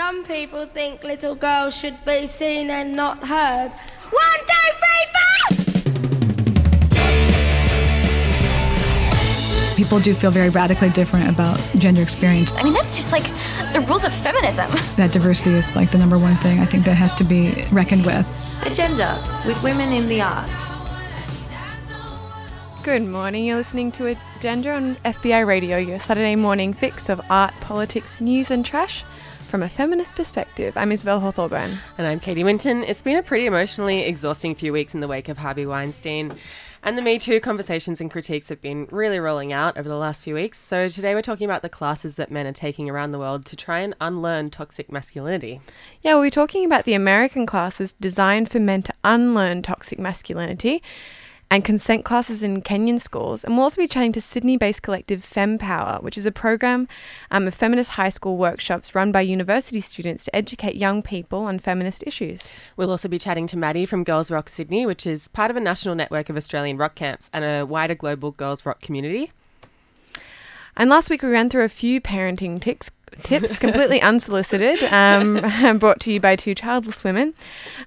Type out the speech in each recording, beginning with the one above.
Some people think little girls should be seen and not heard. One, two, three, four! People do feel very radically different about gender experience. I mean, that's just like the rules of feminism. That diversity is like the number one thing I think that has to be reckoned with. Agenda with women in the arts. Good morning. You're listening to Agenda on FBI Radio, your Saturday morning fix of art, politics, news, and trash from a feminist perspective. I'm Isabel Hawthorburn. And I'm Katie Winton. It's been a pretty emotionally exhausting few weeks in the wake of Harvey Weinstein. And the Me Too conversations and critiques have been really rolling out over the last few weeks. So today we're talking about the classes that men are taking around the world to try and unlearn toxic masculinity. Yeah, we're talking about the American classes designed for men to unlearn toxic masculinity and consent classes in Kenyan schools. And we'll also be chatting to Sydney based collective Fem Power, which is a program um, of feminist high school workshops run by university students to educate young people on feminist issues. We'll also be chatting to Maddie from Girls Rock Sydney, which is part of a national network of Australian rock camps and a wider global girls rock community. And last week we ran through a few parenting tics, tips, completely unsolicited, um, brought to you by two childless women,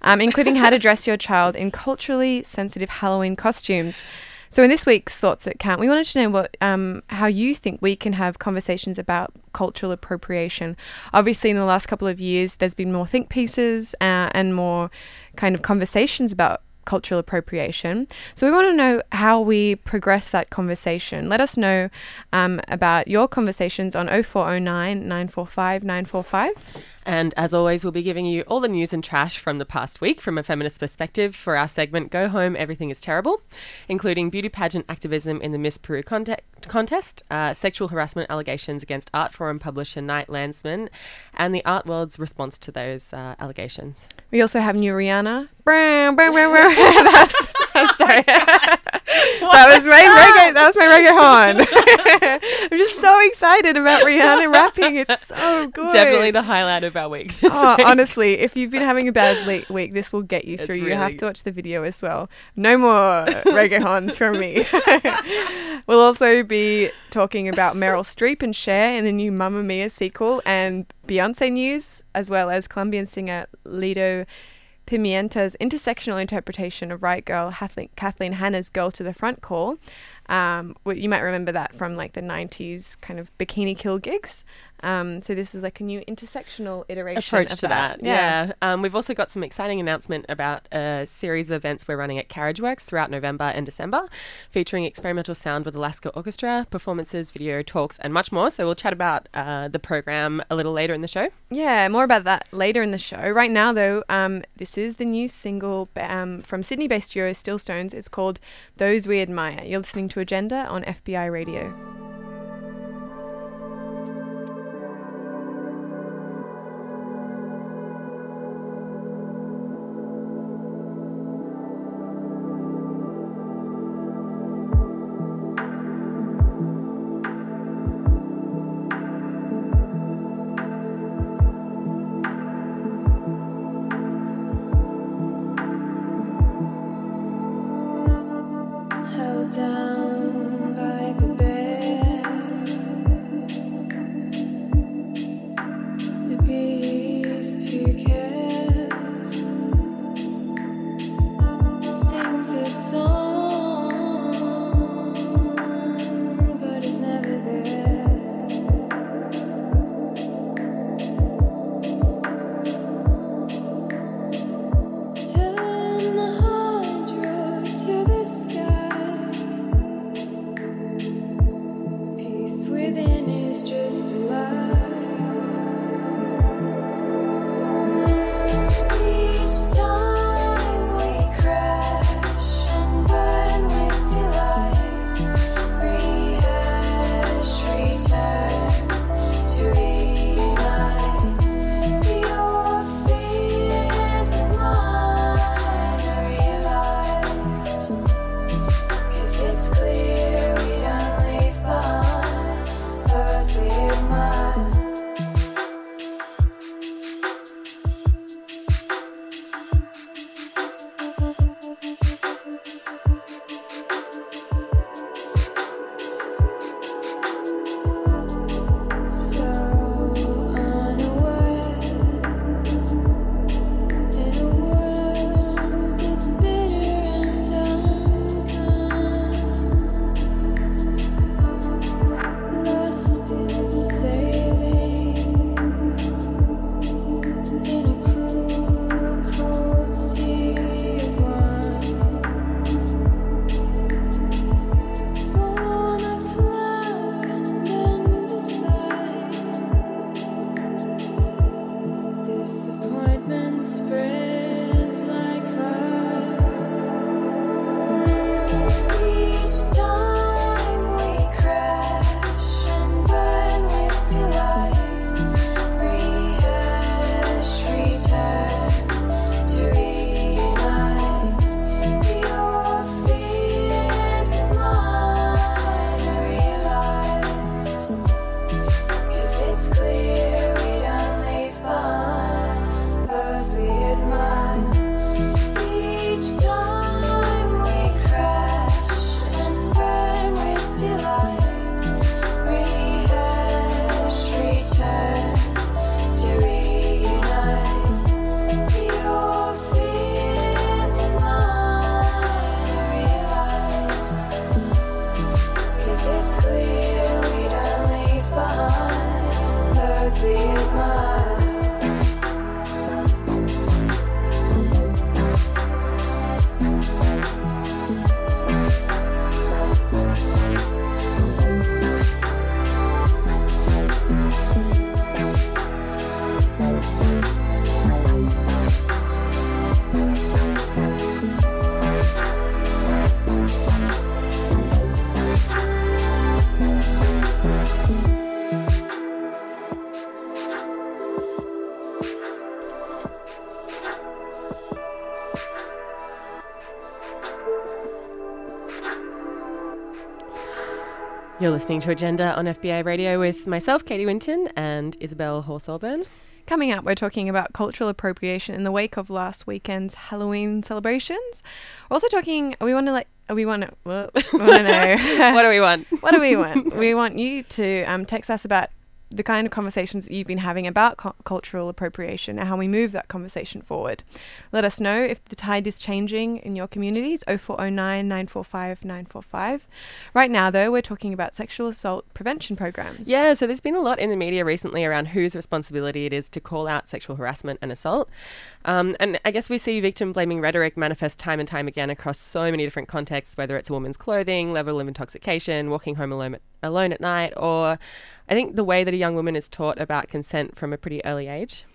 um, including how to dress your child in culturally sensitive Halloween costumes. So, in this week's Thoughts That Count, we wanted to know what, um, how you think we can have conversations about cultural appropriation. Obviously, in the last couple of years, there's been more think pieces uh, and more kind of conversations about cultural appropriation. So we want to know how we progress that conversation. Let us know um, about your conversations on 0409 945 945. And as always, we'll be giving you all the news and trash from the past week from a feminist perspective for our segment Go Home, Everything is Terrible, including beauty pageant activism in the Miss Peru conte- contest, uh, sexual harassment allegations against art forum publisher Knight Landesman, and the art world's response to those uh, allegations. We also have new Rihanna. that's, that's, sorry. Oh that was my reggae. That was my reggae horn. I'm just so excited about Rihanna rapping. It's so good. It's definitely the highlight of our week. Oh, week. honestly, if you've been having a bad le- week, this will get you through. Really you have to watch the video as well. No more reggae horns from me. we'll also be talking about Meryl Streep and Cher in the new Mamma Mia sequel and Beyonce news, as well as Colombian singer Lido Pimienta's intersectional interpretation of Riot Grrrl Kathleen Hanna's Girl to the Front call. Um, you might remember that from like the 90s kind of bikini kill gigs. Um, so this is like a new intersectional iteration approach to that. that. Yeah. yeah. Um, we've also got some exciting announcement about a series of events we're running at Carriageworks throughout November and December, featuring experimental sound with Alaska Orchestra, performances, video talks, and much more. So we'll chat about uh, the program a little later in the show. Yeah, more about that later in the show. Right now, though, um, this is the new single um, from Sydney-based duo Stillstones. It's called "Those We Admire." You're listening to Agenda on FBI Radio. You're listening to Agenda on FBI Radio with myself, Katie Winton, and Isabel Hawthorburn. Coming up, we're talking about cultural appropriation in the wake of last weekend's Halloween celebrations. We're also talking, we want to like, we want to, we want to know. what do we want? what do we want? we want you to um, text us about the kind of conversations that you've been having about cu- cultural appropriation and how we move that conversation forward. Let us know if the tide is changing in your communities 0409 945 945. Right now, though, we're talking about sexual assault prevention programs. Yeah, so there's been a lot in the media recently around whose responsibility it is to call out sexual harassment and assault. Um, and I guess we see victim blaming rhetoric manifest time and time again across so many different contexts, whether it's a woman's clothing, level of intoxication, walking home alone at, alone at night, or I think the way that a young woman is taught about consent from a pretty early age.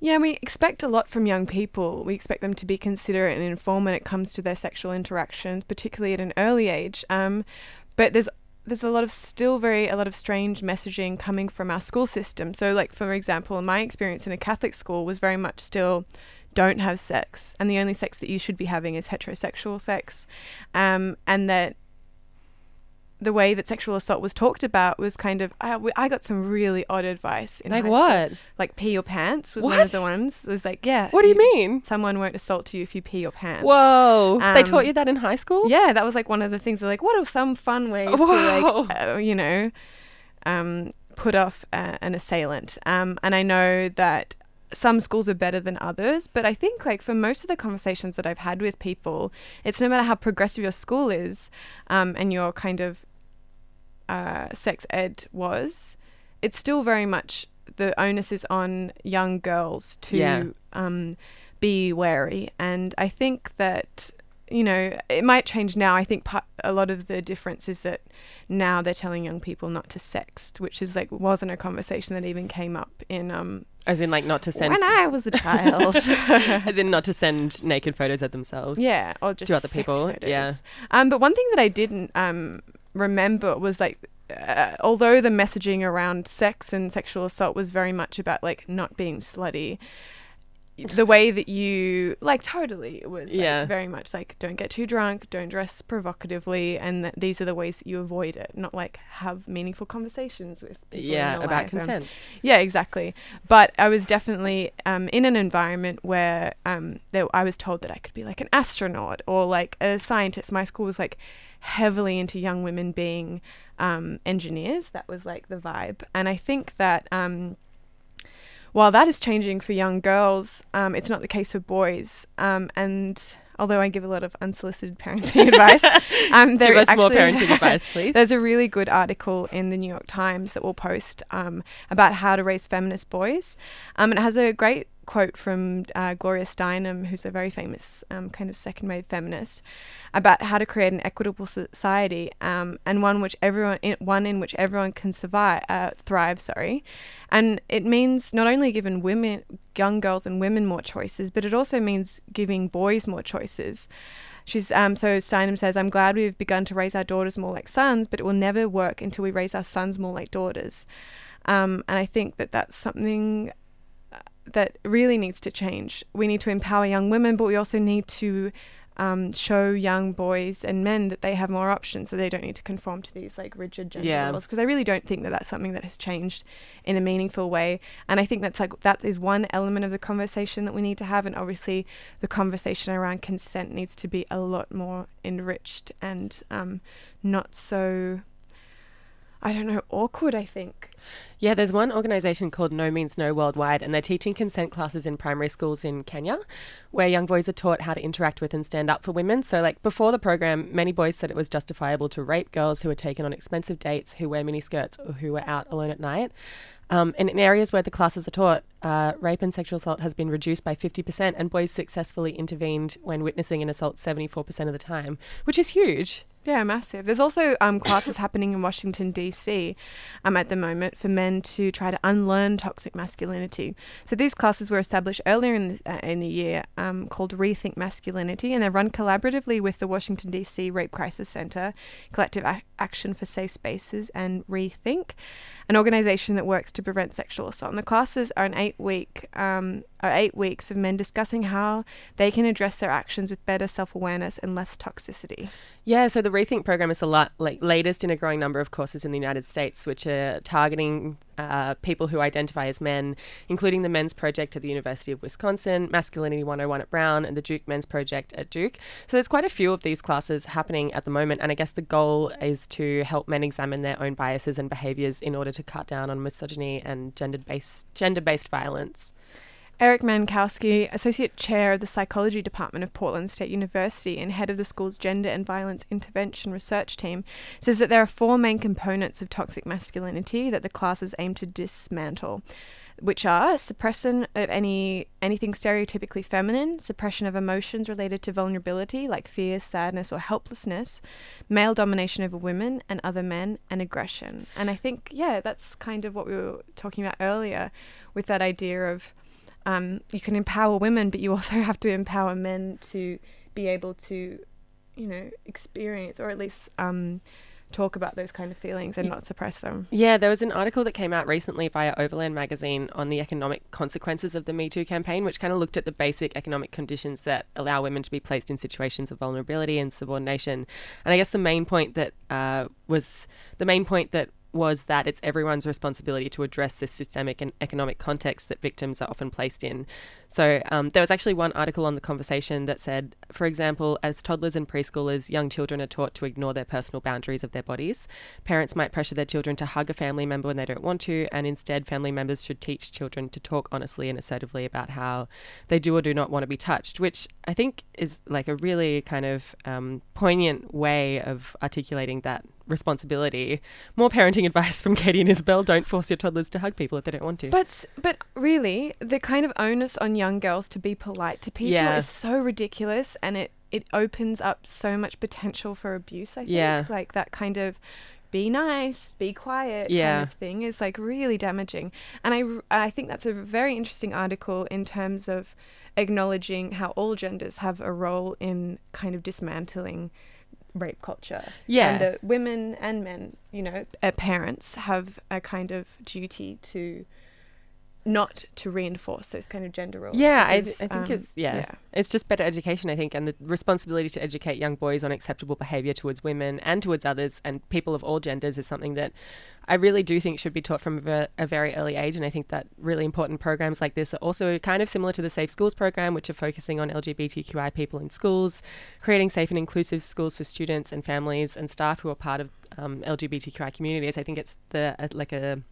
Yeah, we expect a lot from young people. We expect them to be considerate and informed when it comes to their sexual interactions, particularly at an early age. Um, but there's there's a lot of still very a lot of strange messaging coming from our school system. So, like for example, my experience in a Catholic school was very much still don't have sex, and the only sex that you should be having is heterosexual sex, um, and that the way that sexual assault was talked about was kind of I, I got some really odd advice in Like school. what? like pee your pants was one of the ones it was like yeah What do you mean? someone won't assault you if you pee your pants Whoa. they Um, taught you that in high school? yeah that was like one of the things they're like what are some fun ways to like uh, you know um, put off uh, an assailant um, and i know that some schools are better than others but i think like for most of the conversations that i've had with people it's no matter how progressive your school is um, and your kind of uh, sex ed was it's still very much the onus is on young girls to Yeah. um, be wary and i think that you know it might change now i think part, a lot of the difference is that now they're telling young people not to sext which is like wasn't a conversation that even came up in um As in, like, not to send. when i was a child As in, not to send naked photos of themselves. yeah or just to other people, photos. yeah. um but one thing that i didn't um remember was like uh, although the messaging around sex and sexual assault was very much about like not being slutty the way that you like totally it was like, Yeah. very much like don't get too drunk don't dress provocatively and that these are the ways that you avoid it not like have meaningful conversations with people Yeah, about life. Um, consent. yeah, exactly. But I was definitely um, in an environment where um, there, I was told that I could be like an astronaut or like a scientist. My school was like heavily into young women being um, engineers. That was like the vibe. And I think that um, while that is changing for young girls, um, it's not the case for boys. Um, and although I give a lot of unsolicited parenting advice, um, there Give us more parenting advice, please. there's a really good article in the New York Times that we'll post um, about how to raise feminist boys. Um, and it has a great quote from uh, Gloria Steinem, who's a very famous um, kind of second wave feminist, about how to create an equitable society um, and one which everyone in, one in which everyone can survive uh, thrive. Sorry, and it means not only giving women, young girls, and women more choices, but it also means giving boys more choices. She's um, so Steinem says, "I'm glad we've begun to raise our daughters more like sons, but it will never work until we raise our sons more like daughters." Um, and I think that that's something that really needs to change. We need to empower young women, but we also need to um, show young boys and men that they have more options, so they don't need to conform to these like rigid gender Yeah. roles. Because I really don't think that that's something that has changed in a meaningful way. And I think that's like that is one element of the conversation that we need to have. And obviously, the conversation around consent needs to be a lot more enriched and um, not so. I don't know, awkward. I think. Yeah, there's one organisation called No Means No Worldwide, and they're teaching consent classes in primary schools in Kenya, where young boys are taught how to interact with and stand up for women. So, like before the program, many boys said it was justifiable to rape girls who were taken on expensive dates, who wear miniskirts, or who were out alone at night. Um, and in areas where the classes are taught, uh, rape and sexual assault has been reduced by 50%, and boys successfully intervened when witnessing an assault 74% of the time, which is huge. Yeah, massive. There's also um, classes happening in Washington D.C. Um, at the moment for men to try to unlearn toxic masculinity. So these classes were established earlier in the, uh, in the year, um, called Rethink Masculinity, and they're run collaboratively with the Washington D.C. Rape Crisis Center, Collective Ac Action for Safe Spaces, and Rethink, an organization that works to prevent sexual assault. And the classes are an eight-week um, are eight weeks of men discussing how they can address their actions with better self awareness and less toxicity. Yeah, so the Rethink program is the la- like latest in a growing number of courses in the United States, which are targeting uh, people who identify as men, including the Men's Project at the University of Wisconsin, Masculinity 101 at Brown, and the Duke Men's Project at Duke. So there's quite a few of these classes happening at the moment, and I guess the goal is to help men examine their own biases and behaviours in order to cut down on misogyny and gender-based gender-based violence. Eric Mankowski, Associate Chair of the Psychology Department of Portland State University and head of the school's Gender and Violence Intervention Research Team, says that there are four main components of toxic masculinity that the classes aim to dismantle, which are suppression of any anything stereotypically feminine, suppression of emotions related to vulnerability like fear, sadness, or helplessness, male domination over women and other men, and aggression. And I think, yeah, that's kind of what we were talking about earlier with that idea of um, you can empower women, but you also have to empower men to be able to, you know, experience or at least um, talk about those kind of feelings and not suppress them. Yeah, there was an article that came out recently via Overland magazine on the economic consequences of the Me Too campaign, which kind of looked at the basic economic conditions that allow women to be placed in situations of vulnerability and subordination. And I guess the main point that uh, was the main point that was that it's everyone's responsibility to address the systemic and economic context that victims are often placed in. So um, there was actually one article on the conversation that said, for example, as toddlers and preschoolers, young children are taught to ignore their personal boundaries of their bodies. Parents might pressure their children to hug a family member when they don't want to, and instead, family members should teach children to talk honestly and assertively about how they do or do not want to be touched, which I think is like a really kind of um, poignant way of articulating that responsibility. More parenting advice from Katie and Isabel: don't force your toddlers to hug people if they don't want to. But but really, the kind of onus on young girls to be polite to people Yeah. is so ridiculous, and it it opens up so much potential for abuse. I think, Yeah. like that kind of be nice, be quiet Yeah. kind of thing is like really damaging. And I I think that's a very interesting article in terms of acknowledging how all genders have a role in kind of dismantling rape culture. Yeah. And that women and men, you know, uh, parents have a kind of duty to not to reinforce those kind of gender roles. Yeah, I, I think um, it's yeah. it's just better education, I think, and the responsibility to educate young boys on acceptable behaviour towards women and towards others and people of all genders is something that I really do think should be taught from a, a very early age. And I think that really important programs like this are also kind of similar to the Safe Schools program, which are focusing on LGBTQI people in schools, creating safe and inclusive schools for students and families and staff who are part of um, LGBTQI communities. I think it's the uh, like a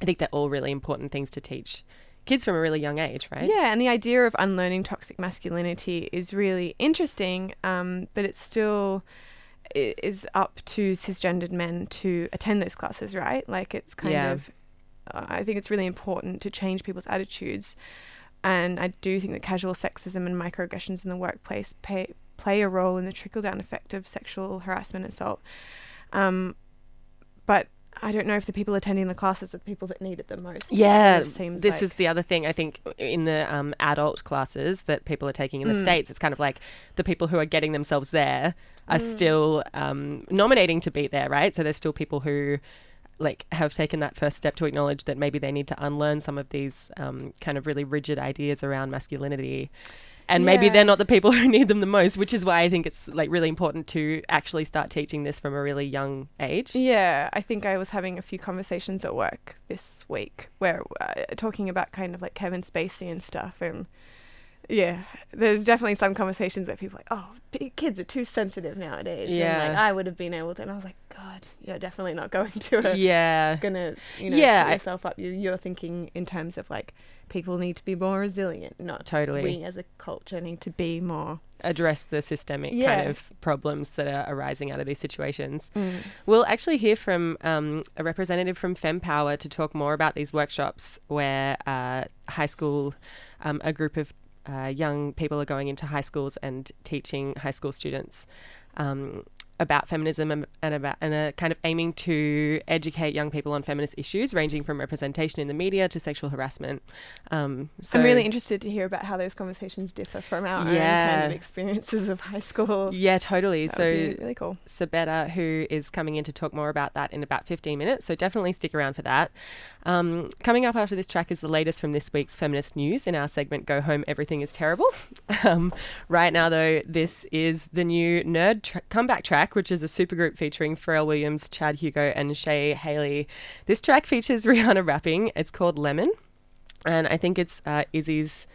I think they're all really important things to teach kids from a really young age, right? Yeah, and the idea of unlearning toxic masculinity is really interesting, um, but it's still i- is up to cisgendered men to attend those classes, right? Like it's kind Yeah. of, uh, I think it's really important to change people's attitudes, and I do think that casual sexism and microaggressions in the workplace pay, play a role in the trickle down effect of sexual harassment and assault. Um, but I don't know if the people attending the classes are the people that need it the most. Yeah, of seems this like- is the other thing I think in the um, adult classes that people are taking in the Mm. states. It's kind of like the people who are getting themselves there are Mm. still um, nominating to be there, right? So there's still people who like have taken that first step to acknowledge that maybe they need to unlearn some of these um, kind of really rigid ideas around masculinity. And maybe they're not the people who need them the most, which is why I think it's like really important to actually start teaching this from a really young age. Yeah, I think I was having a few conversations at work this week where uh, talking about kind of like Kevin Spacey and stuff, and yeah, there's definitely some conversations where people are like, oh, kids are too sensitive nowadays. and like I would have been able to, and I was like, God, you're definitely not going to. A, Yeah. Gonna, you know, Yeah, put yourself up. You, you're thinking in terms of like people need to be more resilient, not Totally. We as a culture need to be more. address the systemic Yeah. kind of problems that are arising out of these situations. Mm. We'll actually hear from um, a representative from FemPower to talk more about these workshops where uh, high school, um, a group of uh, young people are going into high schools and teaching high school students. Um, about feminism and, and about and are kind of aiming to educate young people on feminist issues, ranging from representation in the media to sexual harassment. Um, so I'm really interested to hear about how those conversations differ from our own kind of experiences of high school. Yeah, totally. That so really cool. Subeta, who is coming in to talk more about that in about 15 minutes. So definitely stick around for that. Um, coming up after this track is the latest from this week's feminist news in our segment Go Home, Everything is Terrible. Um, right now, though, this is the new N.E.R.D tra- comeback track, which is a supergroup featuring Pharrell Williams, Chad Hugo, and Shay Haley. This track features Rihanna rapping. It's called Lemon. And I think it's uh, Izzy's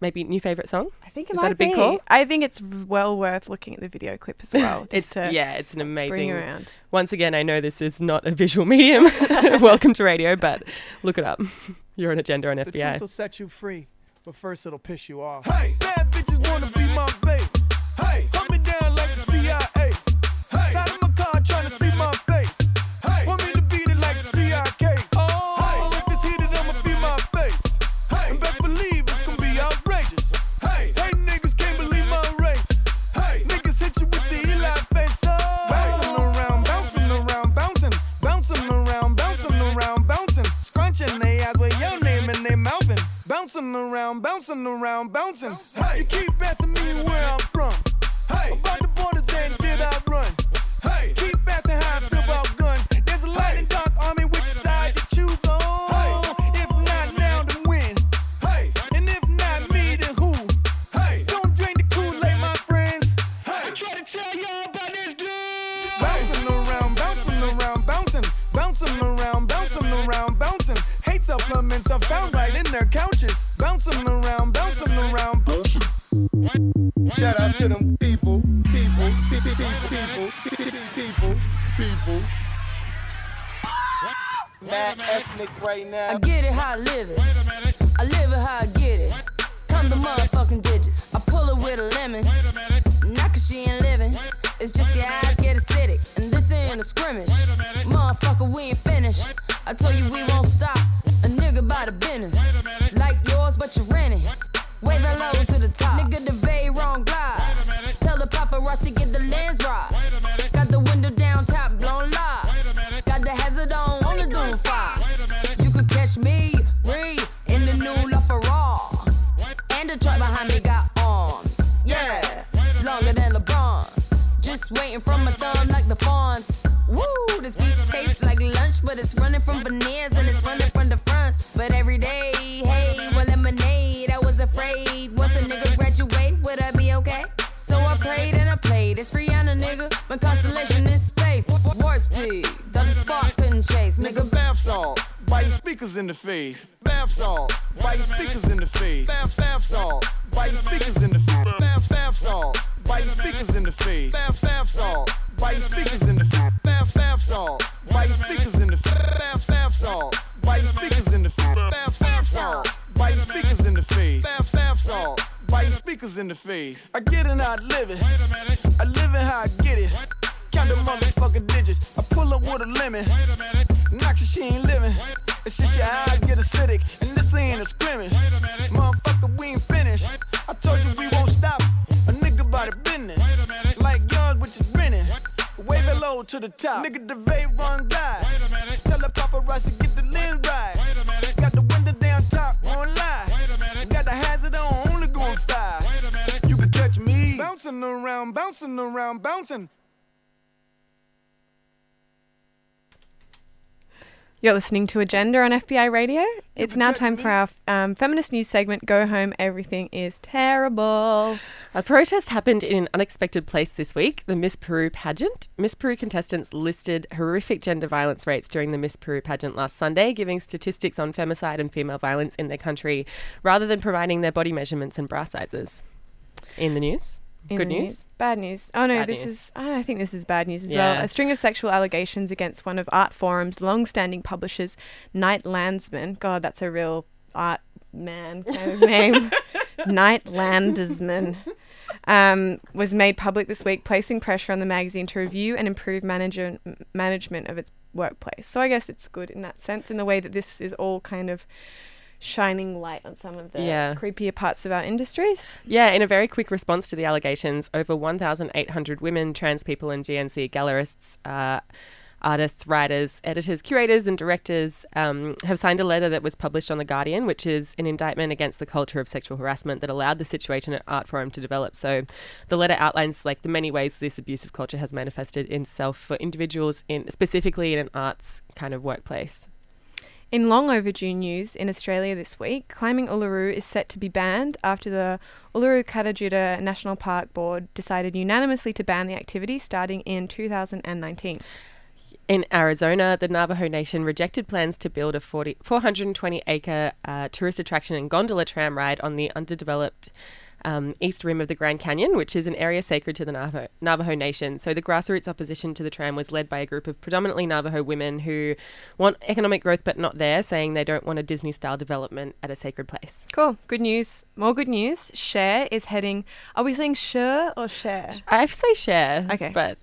maybe new favourite song. I think it Is might that a big be. call? I think it's well worth looking at the video clip as well. It's yeah, it's an amazing. bring around. Once again, I know this is not a visual medium. Welcome to radio, but look it up. You're an agenda on The truth FBI. will set you free, but first it'll piss you off. Hey, bad bitches wanna be my babe. Hey, From my thumb like the fawns. Woo, this beat tastes like lunch, but it's running from veneers and it's running from the fronts. But every day, hey, well, lemonade. I was afraid once a nigga graduate, would I be okay? So I prayed and I played. It's Rihanna, nigga. My constellation in space. Warp speed, the spark couldn't chase, Nigga, nigga. bath salt, biting speakers in the face. Bath salt, biting speakers in the face. Bath, bath salt, biting speakers in the face. Bath, bath salt, biting speakers in the face. Bath, bath salt, biting speakers in the face. Bath, bath salt, biting speakers in the face. Bath, bath salt, biting speakers in the face. Bath, bath salt, biting speakers in the face. Bath, bath salt, biting speakers in the face. I get it, I live it. I live it how I get it. Count the motherfucking digits. I pull up with a lemon. Knock she ain't living. It's just your eyes get acidic. And this ain't a scrimmage. Motherfucker, we ain't finished. I told you we Wave to the top. Nigga, the vape run guy. Tell the paparazzi get the lens right. Got the window down top, won't lie. Got the hazard on, only going five. You can touch me. Bouncing around, bouncing around, bouncing. You're listening to Agenda on FBI Radio. It's now time for our um, feminist news segment. Go home, everything is terrible. A protest happened in an unexpected place this week, the Miss Peru pageant. Miss Peru contestants listed horrific gender violence rates during the Miss Peru pageant last Sunday, giving statistics on femicide and female violence in their country, rather than providing their body measurements and bra sizes. In the news? In Good the news? Bad news. Oh no, Bad this news. is. Oh, I think this is bad news as Yeah. well. A string of sexual allegations against one of Art Forum's long-standing publishers, Knight Landesman. God, that's a real art man kind of name. Knight Landesman. Um, was made public this week, placing pressure on the magazine to review and improve manager, management of its workplace. So I guess it's good in that sense, in the way that this is all kind of shining light on some of the Yeah. creepier parts of our industries. Yeah, in a very quick response to the allegations, over 1,800 women, trans people, and GNC gallerists, uh, artists, writers, editors, curators, and directors um, have signed a letter that was published on The Guardian, which is an indictment against the culture of sexual harassment that allowed the situation at Art Forum to develop. So the letter outlines like the many ways this abusive culture has manifested itself for individuals in specifically in an arts kind of workplace. In long overdue news in Australia this week, climbing Uluru is set to be banned after the Uluru Kata Tjuta National Park Board decided unanimously to ban the activity starting in 2019. In Arizona, the Navajo Nation rejected plans to build a 40, 420 acre uh, tourist attraction and gondola tram ride on the underdeveloped um, east rim of the Grand Canyon, which is an area sacred to the Navajo, Navajo Nation. So the grassroots opposition to the tram was led by a group of predominantly Navajo women who want economic growth but not there, saying they don't want a Disney style development at a sacred place. Cool. Good news. More good news. Share is heading. Are we saying Cher or share? I say share, Okay. but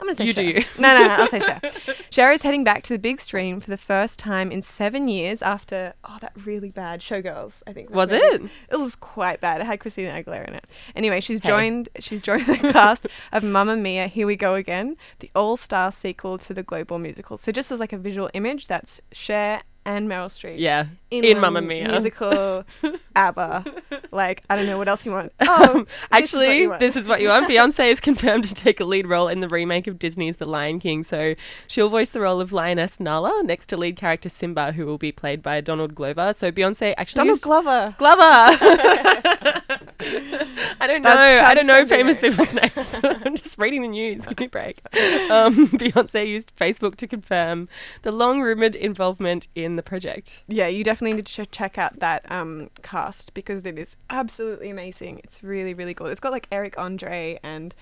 I'm going to say You do you. No, no, no, I'll say Cher. Cher is heading back to the big screen for the first time in seven years after, oh, that really bad Showgirls, I think. Was maybe- it? It was quite bad. It had Christina Aguilera in it. Anyway, she's Hey. joined she's joined the cast of Mamma Mia, Here We Go Again, the all-star sequel to the global musical. So just as like a visual image, that's Cher and Meryl Streep. yeah, In, in Mamma Mia. Musical ABBA. Like, I don't know what else you want. Oh, this Actually, you want. this is what you want. Beyonce is confirmed to take a lead role in the remake of Disney's The Lion King. So she'll voice the role of Lioness Nala next to lead character Simba, who will be played by Donald Glover. So Beyonce actually. Donald Glover. Glover. I don't know. I don't know famous people's names. I'm just reading the news. Give me a break. Um, Beyonce used Facebook to confirm the long rumored involvement in the project. Yeah, you definitely need to ch- check out that um, cast because it is absolutely amazing. It's really, really good. It's got like Eric Andre and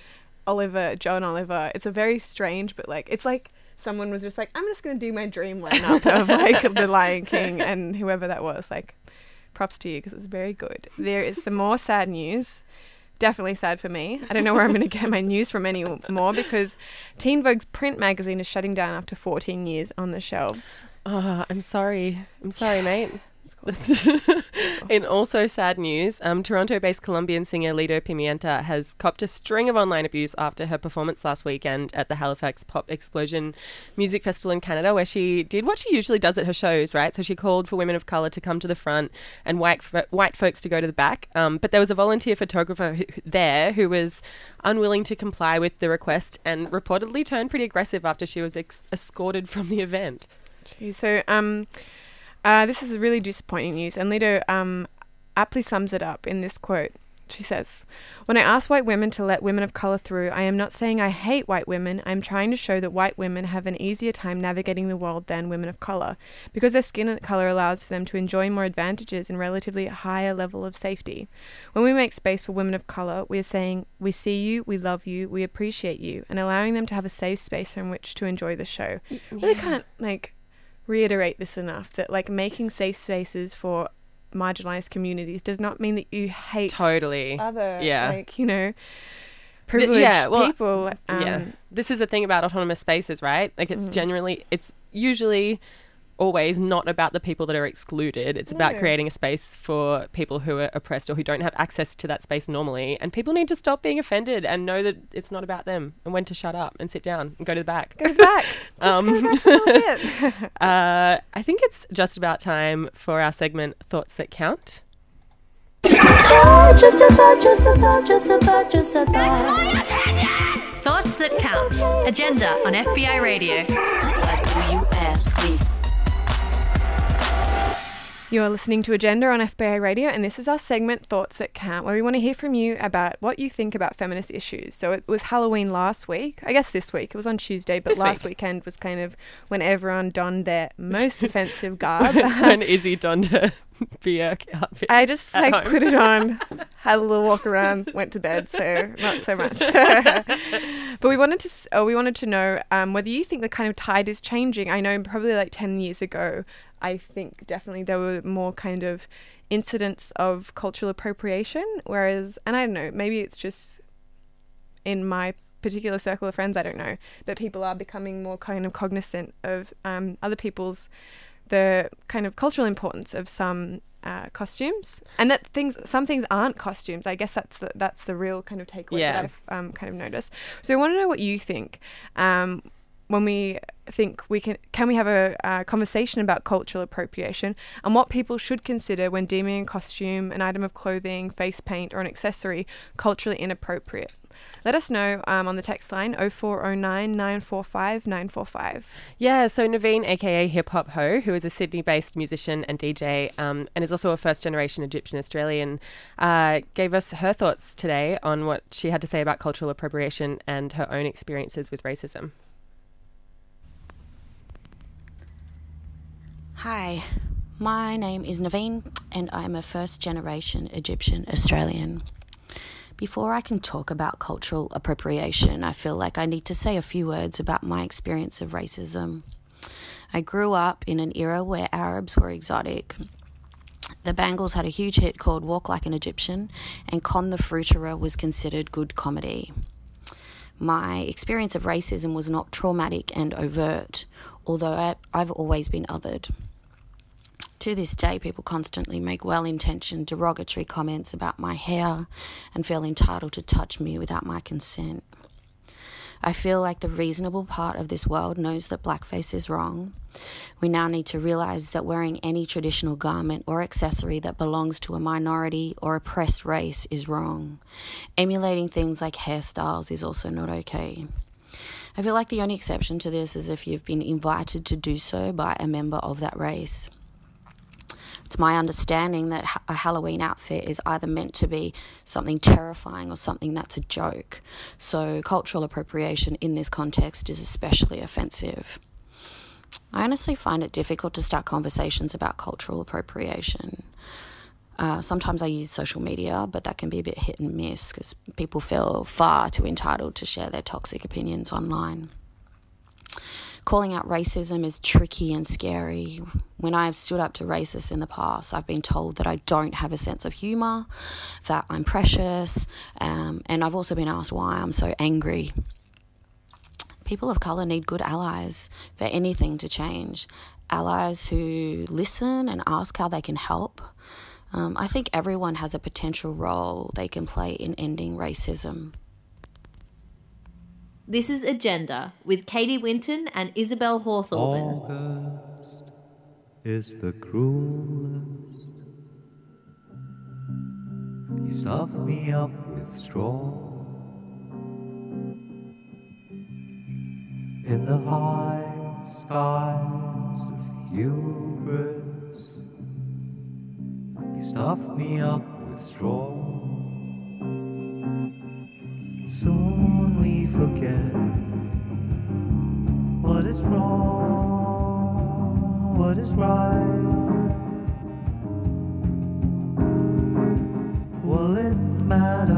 Oliver, John Oliver. It's a very strange, but like, it's like someone was just like, I'm just going to do my dream lineup of like The Lion King and whoever that was. Like, props to you because it's very good. There is some more sad news. Definitely sad for me. I don't know where I'm going to get my news from anymore because Teen Vogue's print magazine is shutting down after 14 years on the shelves. Oh, I'm sorry. I'm sorry, mate. In also sad news, um, Toronto-based Colombian singer Lido Pimienta has copped a string of online abuse after her performance last weekend at the Halifax Pop Explosion Music Festival in Canada, where she did what she usually does at her shows, right? So she called for women of color to come to the front and white fo- white folks to go to the back. Um, but there was a volunteer photographer who, there who was unwilling to comply with the request and reportedly turned pretty aggressive after she was ex- escorted from the event. So um, uh, this is really disappointing news, and Lido um, aptly sums it up in this quote. She says, When I ask white women to let women of colour through, I am not saying I hate white women. I'm trying to show that white women have an easier time navigating the world than women of colour, because their skin colour allows for them to enjoy more advantages and relatively higher level of safety. When we make space for women of colour, we are saying, We see you, we love you, we appreciate you, and allowing them to have a safe space from which to enjoy the show. Really can't, like, reiterate this enough that like making safe spaces for marginalized communities does not mean that you hate Totally. other yeah. like you know privileged yeah, well, people um, yeah. This is the thing about autonomous spaces, right? Like it's genuinely, it's usually always not about the people that are excluded. It's about creating a space for people who are oppressed or who don't have access to that space normally. And people need to stop being offended and know that it's not about them and when to shut up and sit down and go to the back. go back just Um, go back a little bit Uh, I think it's just about time for our segment Thoughts That Count. Just a thought, just a thought, just a thought, just a thought. Thoughts that count. Agenda on FBI Radio. What do you ask me? You are listening to Agenda on FBI Radio, and this is our segment Thoughts That Count, where we want to hear from you about what you think about feminist issues. So it was Halloween last week. I guess this week. It was on Tuesday, but This last week. weekend was kind of when everyone donned their most offensive garb. and Izzy donned her beer outfit. I just like home. put it on, had a little walk around, went to bed. So not so much. but we wanted to, oh, we wanted to know um, whether you think the kind of tide is changing. I know probably like ten years ago, I think definitely there were more kind of incidents of cultural appropriation, whereas, and I don't know, maybe it's just in my particular circle of friends, I don't know, but people are becoming more kind of cognizant of um, other people's the kind of cultural importance of some uh, costumes, and that things some things aren't costumes. I guess that's the that's the real kind of takeaway Yeah. that I've um, kind of noticed. So I want to know what you think. Um, when we think we can can we have a, conversation about cultural appropriation and what people should consider when deeming a costume an item of clothing face paint or an accessory culturally inappropriate let us know um, on the text line 0409 945 945 Yeah, so Niveen, aka Hip Hop Hoe, who is a Sydney based musician and DJ um, and is also a first generation Egyptian Australian, uh, gave us her thoughts today on what she had to say about cultural appropriation and her own experiences with racism. Hi, my name is Niveen, and I'm a first generation Egyptian Australian. Before I can talk about cultural appropriation, I feel like I need to say a few words about my experience of racism. I grew up in an era where Arabs were exotic. The Bangles had a huge hit called Walk Like an Egyptian, and Con the Fruiterer was considered good comedy. My experience of racism was not traumatic and overt, although I, I've always been othered. To this day, people constantly make well intentioned derogatory comments about my hair and feel entitled to touch me without my consent. I feel like the reasonable part of this world knows that blackface is wrong. We now need to realize that wearing any traditional garment or accessory that belongs to a minority or oppressed race is wrong. Emulating things like hairstyles is also not okay. I feel like the only exception to this is if you've been invited to do so by a member of that race. It's my understanding that a Halloween outfit is either meant to be something terrifying or something that's a joke. So, cultural appropriation in this context is especially offensive. I honestly find it difficult to start conversations about cultural appropriation. Uh, sometimes I use social media, but that can be a bit hit and miss because people feel far too entitled to share their toxic opinions online. Calling out racism is tricky and scary. When I have stood up to racists in the past, I've been told that I don't have a sense of humour, that I'm precious, um, and I've also been asked why I'm so angry. People of colour need good allies for anything to change. Allies who listen and ask how they can help. Um, I think everyone has a potential role they can play in ending racism. This is Agenda with Katie Winton and Isabel Hawthorne. August is the cruelest. You stuff me up with straw. In the high skies of hubris, you stuff me up with straw. Soon we forget what is wrong, what is right. Will it matter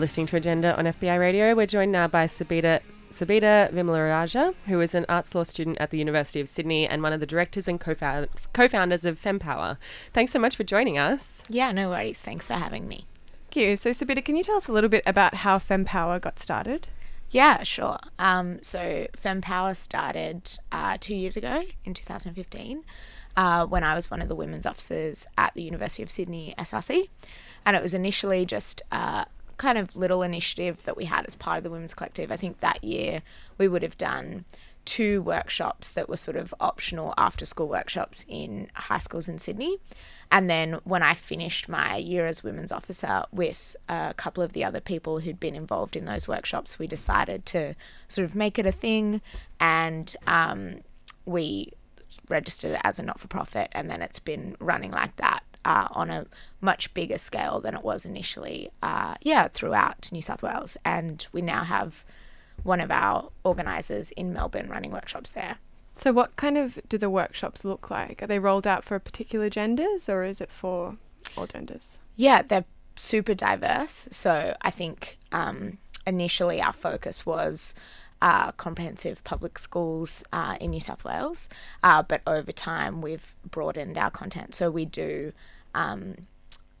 listening to Agenda on FBI Radio. We're joined now by Subeta, Subeta Vimalarajah, who is an arts law student at the University of Sydney and one of the directors and co-found- co-founders of FemPower. Thanks so much for joining us. Yeah, no worries. Thanks for having me. Thank you. So, Subeta, can you tell us a little bit about how FemPower got started? Yeah, sure. Um, so FemPower started uh, two years ago in 2015 uh, when I was one of the women's officers at the University of Sydney SRC. And it was initially just a kind of little initiative that we had as part of the Women's Collective. I think that year we would have done two workshops that were sort of optional after school workshops in high schools in Sydney. And then when I finished my year as women's officer with a couple of the other people who'd been involved in those workshops, we decided to sort of make it a thing and um, we registered it as a not for profit. And then it's been running like that uh, on a much bigger scale than it was initially, uh, yeah, throughout New South Wales. And we now have one of our organisers in Melbourne running workshops there. So, what kind of do the workshops look like? Are they rolled out for particular genders or is it for all genders? Yeah, they're super diverse. So, I think um, initially our focus was uh, comprehensive public schools uh, in New South Wales, uh, but over time we've broadened our content. So, we do. Um,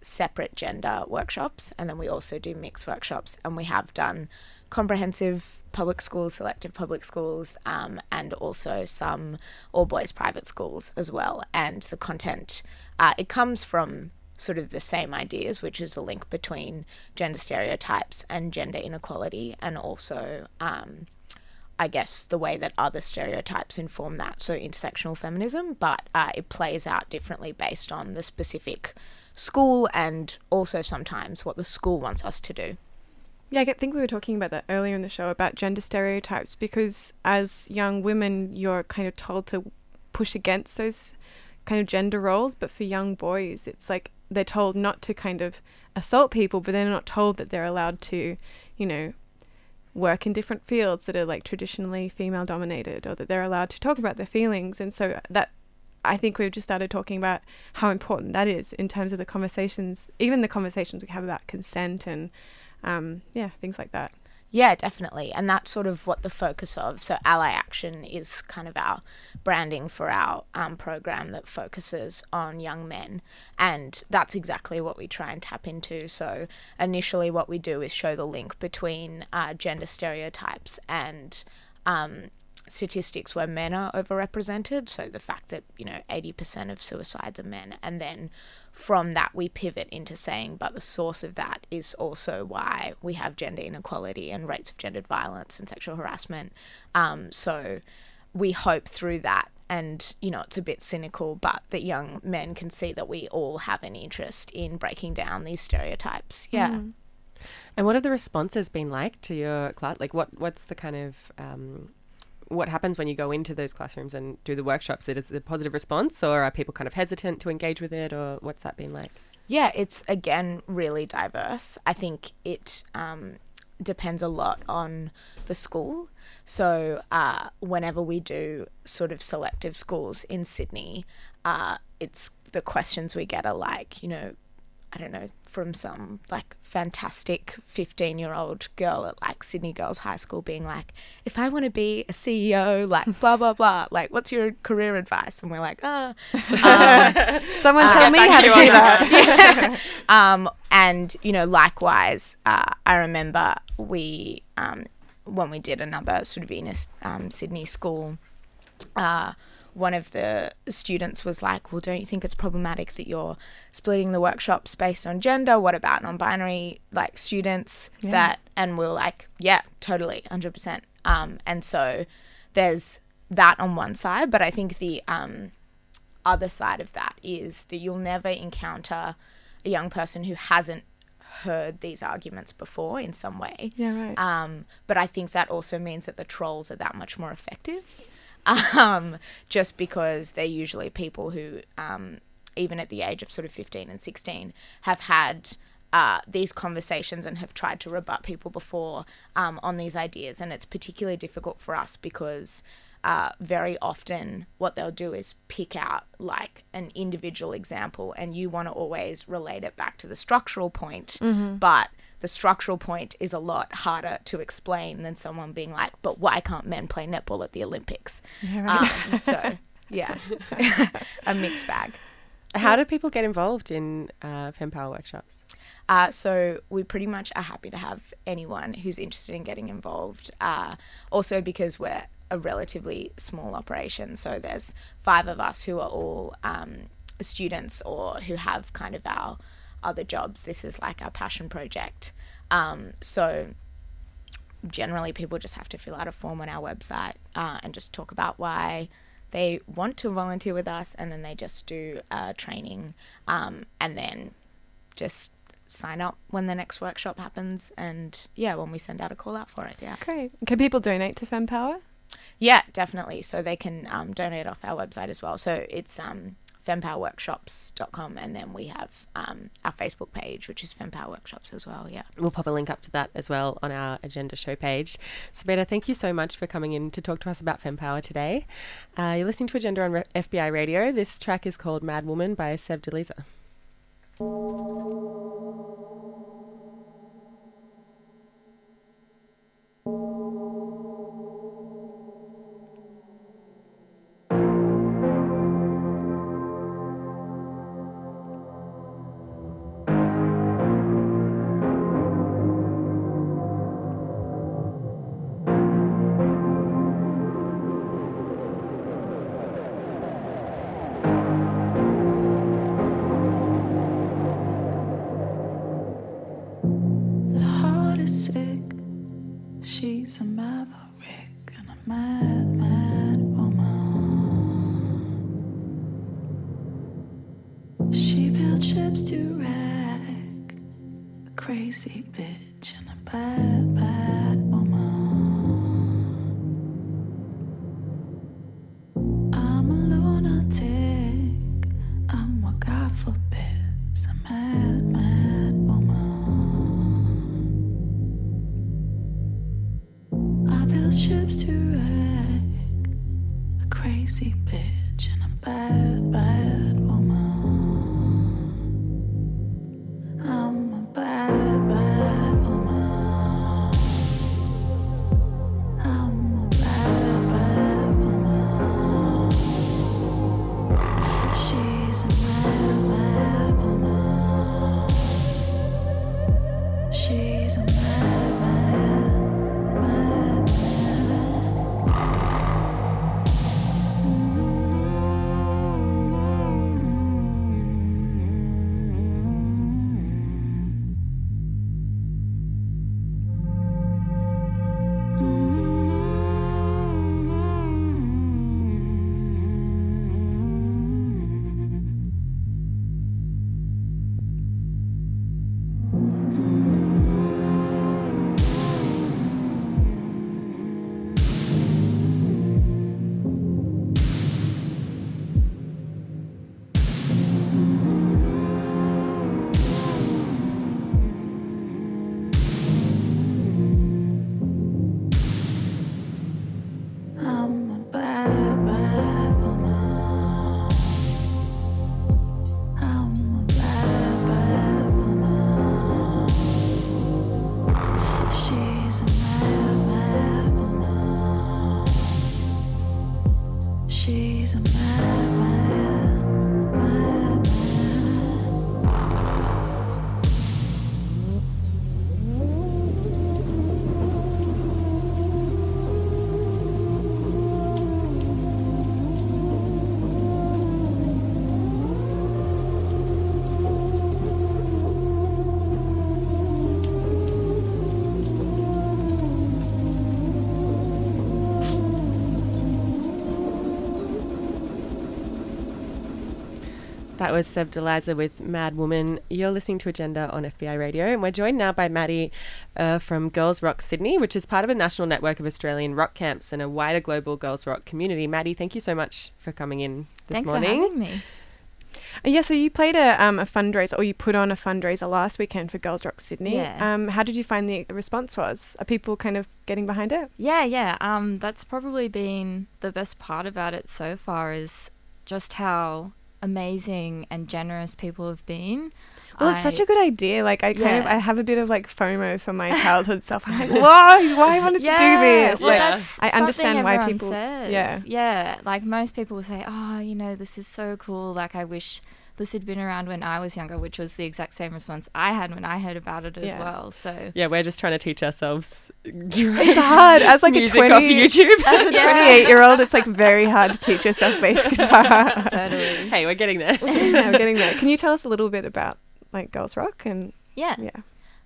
separate gender workshops and then we also do mixed workshops and we have done comprehensive public schools, selective public schools, um, and also some all boys private schools as well. And the content, uh, it comes from sort of the same ideas, which is the link between gender stereotypes and gender inequality, and also, um, I guess, the way that other stereotypes inform that. So, intersectional feminism, but uh, it plays out differently based on the specific school and also sometimes what the school wants us to do. Yeah, I think we were talking about that earlier in the show about gender stereotypes because as young women, you're kind of told to push against those kind of gender roles, but for young boys, it's like they're told not to kind of assault people, but they're not told that they're allowed to, you know, work in different fields that are like traditionally female dominated or that they're allowed to talk about their feelings. And so that I think we've just started talking about how important that is in terms of the conversations, even the conversations we have about consent and um, yeah, things like that. Yeah, definitely. And that's sort of what the focus of. So, Ally Action is kind of our branding for our um, program that focuses on young men. And that's exactly what we try and tap into. So, initially, what we do is show the link between uh, gender stereotypes and um, statistics where men are overrepresented. So, the fact that, you know, 80% of suicides are men. And then from that we pivot into saying but the source of that is also why we have gender inequality and rates of gendered violence and sexual harassment. Um, so we hope through that and you know it's a bit cynical but that young men can see that we all have an interest in breaking down these stereotypes. Yeah. Mm. and what have the responses been like to your class? Like what what's the kind of um, what happens when you go into those classrooms and do the workshops? Is it a positive response, or are people kind of hesitant to engage with it, or what's that been like? Yeah, it's again really diverse. I think it um, depends a lot on the school. So, uh, whenever we do sort of selective schools in Sydney, uh, it's the questions we get are like, you know, I don't know, from some like fantastic 15 year old girl at like Sydney Girls High School being like, if I want to be a CEO, like blah, blah, blah, like what's your career advice? And we're like, ah. Um, Someone tell uh, me how to do that. yeah. um, and, you know, likewise, uh, I remember we, um, when we did another sort of Venus um, Sydney school, uh, one of the students was like, Well, don't you think it's problematic that you're splitting the workshops based on gender? What about non binary like students yeah. that and we are like, Yeah, totally, hundred percent. Um and so there's that on one side, but I think the um other side of that is that you'll never encounter a young person who hasn't heard these arguments before in some way. Yeah, right. Um, but I think that also means that the trolls are that much more effective um, just because they're usually people who, um, even at the age of sort of 15 and 16, have had uh, these conversations and have tried to rebut people before um, on these ideas. And it's particularly difficult for us because uh, very often what they'll do is pick out like an individual example and you want to always relate it back to the structural point Mhm. but the structural point is a lot harder to explain than someone being like but why can't men play netball at the olympics Yeah, right. um, so yeah a mixed bag How do people get involved in uh, FemPower workshops? Uh, so we pretty much are happy to have anyone who's interested in getting involved. Uh, also because we're a relatively small operation, so there's five of us who are all um, students or who have kind of our other jobs. This is like our passion project. Um, so generally, people just have to fill out a form on our website uh, and just talk about why they want to volunteer with us, and then they just do uh, training, um, and then just sign up when the next workshop happens and yeah when we send out a call out for it yeah Great. Can people donate to FemPower? yeah definitely so they can um, donate off our website as well so it's um, fempowerworkshops.com and then we have um, our facebook page which is fempower workshops as well yeah We'll pop a link up to that as well on our agenda show page. Subeta, thank you so much for coming in to talk to us about FemPower today. Uh, you're listening to Agenda on Re- FBI Radio. This track is called Mad Woman by Sev Deliza. That was Seb Deliza with Mad Woman. You're listening to Agenda on FBI Radio, and we're joined now by Maddie uh, from Girls Rock Sydney, which is part of a national network of Australian rock camps and a wider global girls rock community. Maddie, thank you so much for coming in this Thanks morning. for having me. Uh, Yeah, so you played a, um, a fundraiser, or you put on a fundraiser last weekend for Girls Rock Sydney. Yeah. Um, how did you find the response was? Are people kind of getting behind it? Yeah, yeah. Um, that's probably been the best part about it so far is just how amazing and generous people have been. Well, it's such a good idea. Like, I kind of, I have a bit of like FOMO for my childhood stuff. I'm like, why? Why I wanted to do this? well, Like, I understand why people. Says. Yeah. yeah. Like most people will say, "Oh, you know, this is so cool. Like I wish this had been around when I was younger," which was the exact same response I had when I heard about it as Yeah. well. So Yeah, we're just trying to teach ourselves. It's hard as like music a 20 off YouTube. As a 28 year old, it's like very hard to teach yourself bass guitar. Totally. Hey, we're getting there. yeah, we're getting there. Can you tell us a little bit about like Girls Rock and Yeah. yeah,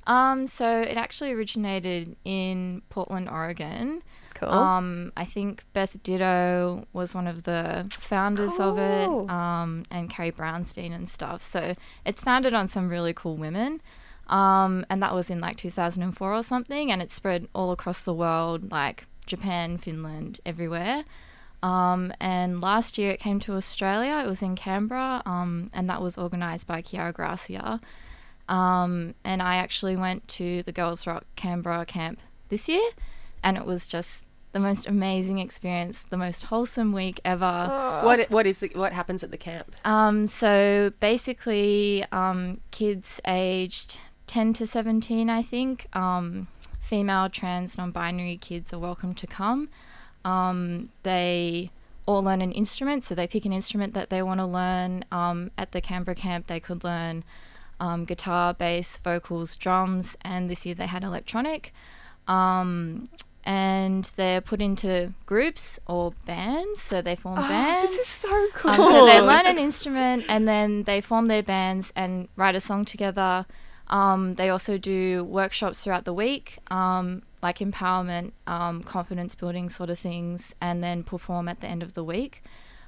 Um, so it actually originated in Portland, Oregon. Cool. Um, I think Beth Ditto was one of the founders of it, um, and Carrie Brownstein and stuff. So it's founded on some really cool women. Um, and that was in like 2004 or something, and it spread all across the world, like Japan, Finland, everywhere. Um, and last year it came to Australia. It was in Canberra, um, and that was organised by Chiara Gracia. Um, and I actually went to the Girls Rock Canberra camp this year, and it was just the most amazing experience, the most wholesome week ever. What what is the what happens at the camp? Um, so basically, um, kids aged 10 to 17, I think, um, female, trans, non binary kids are welcome to come. Um, they all learn an instrument, so they pick an instrument that they want to learn. Um, at the Canberra camp, they could learn um, guitar, bass, vocals, drums, and this year they had electronic. Um, and they're put into groups or bands, so they form Oh, bands. this is so cool. Um, so they learn an instrument and then they form their bands and write a song together. Um, they also do workshops throughout the week, um, like empowerment, um, confidence building sort of things, and then perform at the end of the week.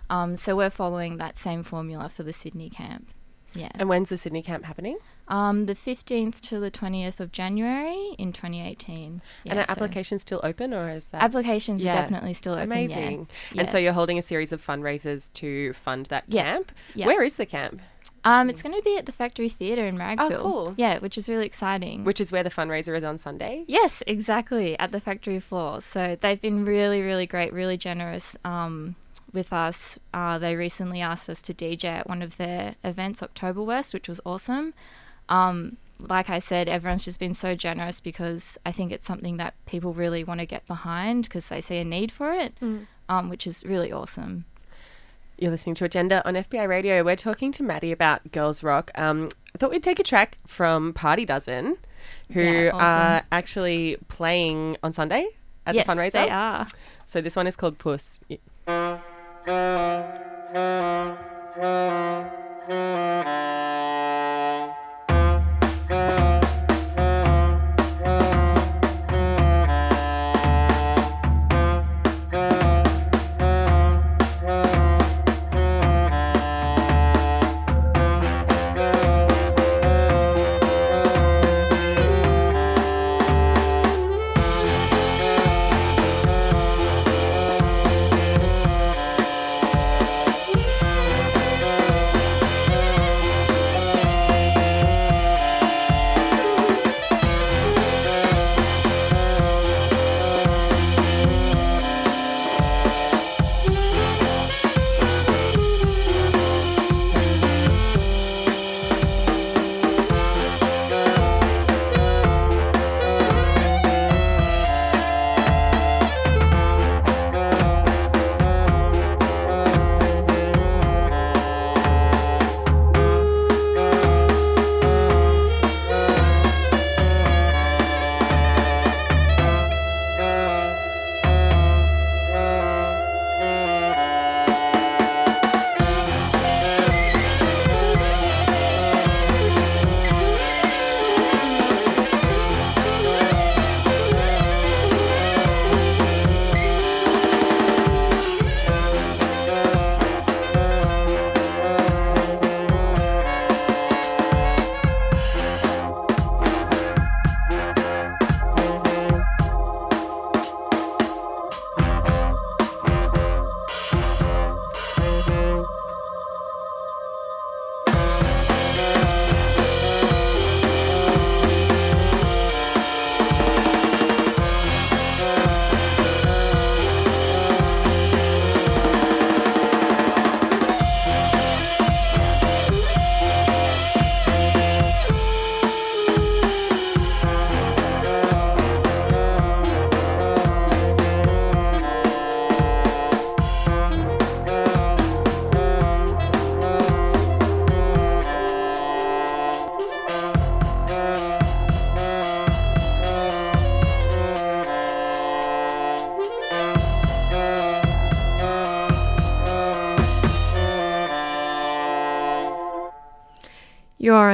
Um, so we're following that same formula for the Sydney camp. Yeah. And when's the Sydney camp happening? Um, the 15th to the 20th of January in 2018. Yeah, and are so- applications still open, or is that Applications are definitely still open. Amazing. Yeah. And so you're holding a series of fundraisers to fund that camp. Yeah. Where is the camp? Um, it's going to be at the Factory Theatre in Marrickville. Oh, cool. Yeah, which is really exciting. Which is where the fundraiser is on Sunday. Yes, exactly, at the factory floor. So they've been really, really great, really generous um, with us. Uh, they recently asked us to DJ at one of their events, Oktoberwest, which was awesome. Um, like I said, everyone's just been so generous because I think it's something that people really want to get behind because they see a need for it, Mm. um, which is really awesome. You're listening to Agenda on FBI Radio. We're talking to Maddie about Girls Rock. Um, I thought we'd take a track from Party Dozen, who Yeah, awesome. are actually playing on Sunday at Yes, the fundraiser. Yes, they are. So this one is called Puss. Y-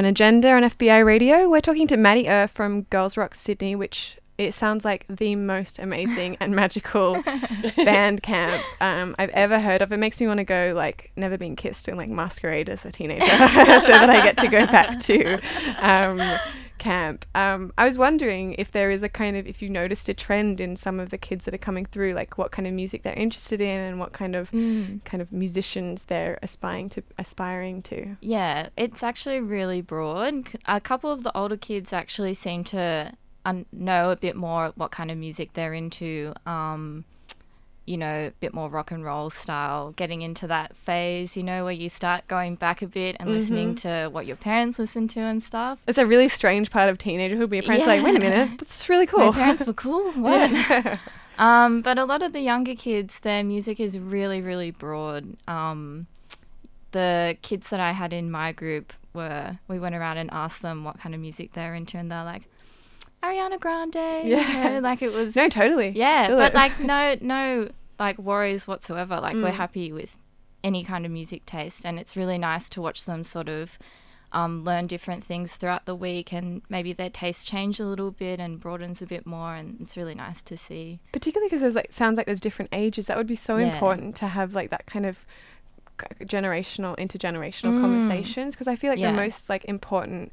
Agenda on FBI Radio. We're talking to Maddie Ur from Girls Rock Sydney, which it sounds like the most amazing and magical band camp um, I've ever heard of. It makes me want to go like never been kissed and like masquerade as a teenager so that I get to go back to um, camp. Um, I was wondering if there is a kind of if you noticed a trend in some of the kids that are coming through, like what kind of music they're interested in and what kind of Mm. kind of musicians they're aspiring to aspiring to. Yeah, it's actually really broad. A couple of the older kids actually seem to un- know a bit more what kind of music they're into. Um, you know, a bit more rock and roll style, getting into that phase, you know, where you start going back a bit and listening Mhm. to what your parents listen to and stuff. It's a really strange part of teenagerhood where your parents are like, wait a minute, that's really cool. My parents were cool. What? Yeah. um, but a lot of the younger kids, their music is really, really broad. Um, the kids that I had in my group were, we went around and asked them what kind of music they're into, and they're like, Ariana Grande. you Yeah. know, like it was. No, totally. Yeah, Feel but it. like no, no, like worries whatsoever. Like we're Mm. happy with any kind of music taste, and it's really nice to watch them sort of um, learn different things throughout the week, and maybe their taste change a little bit and broadens a bit more, and it's really nice to see. particularly because there's like sounds like there's different ages that would be so Yeah. important to have like that kind of generational intergenerational Mm. conversations because i feel like Yeah. the most like important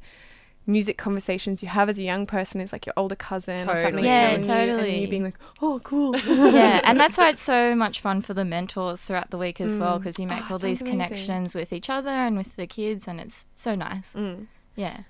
music conversations you have as a young person is like your older cousin or something Totally. Yeah, you, and totally. you being like oh cool yeah, and that's why it's so much fun for the mentors throughout the week as well, Mm. because you make Oh, all these amazing. connections with each other and with the kids, and it's so nice. Mm. Yeah.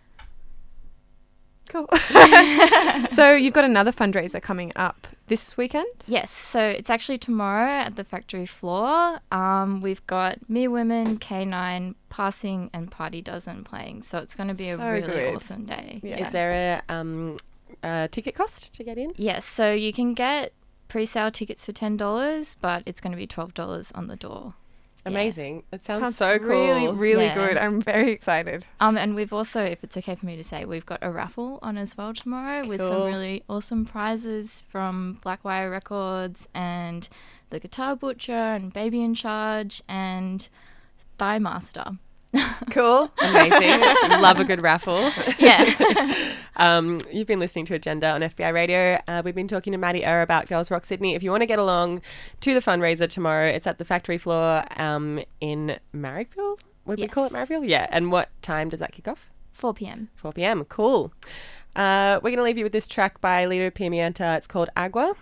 Cool so you've got another fundraiser coming up this weekend Yes, so it's actually tomorrow at the factory floor. Um, we've got Mere Women, K9, Passing, and Party Dozen playing. So it's going to be So a really good. awesome day. Is there a um, uh, ticket cost to get in? Yes, so you can get pre-sale tickets for ten dollars, but it's going to be twelve dollars on the door. Yeah. Amazing. It sounds, Sounds so cool. really really Yeah. good i'm very excited Um, and we've also, if it's okay for me to say, we've got a raffle on as well tomorrow with some really awesome prizes from Black Wire Records and the Guitar Butcher and Baby in Charge and Thigh Master. cool Amazing. Love a good raffle. Yeah. um, you've been listening to Agenda on FBI Radio. Uh, we've been talking to Maddie Ur about Girls Rock Sydney. If you want to get along to the fundraiser tomorrow, it's at the factory floor um, in Marrickville. Would we call it Marrickville? Yeah. And what time does that kick off? 4 p.m. 4 p.m. Cool. Uh, we're going to leave you with this track by Lido Pimienta. It's called Agua.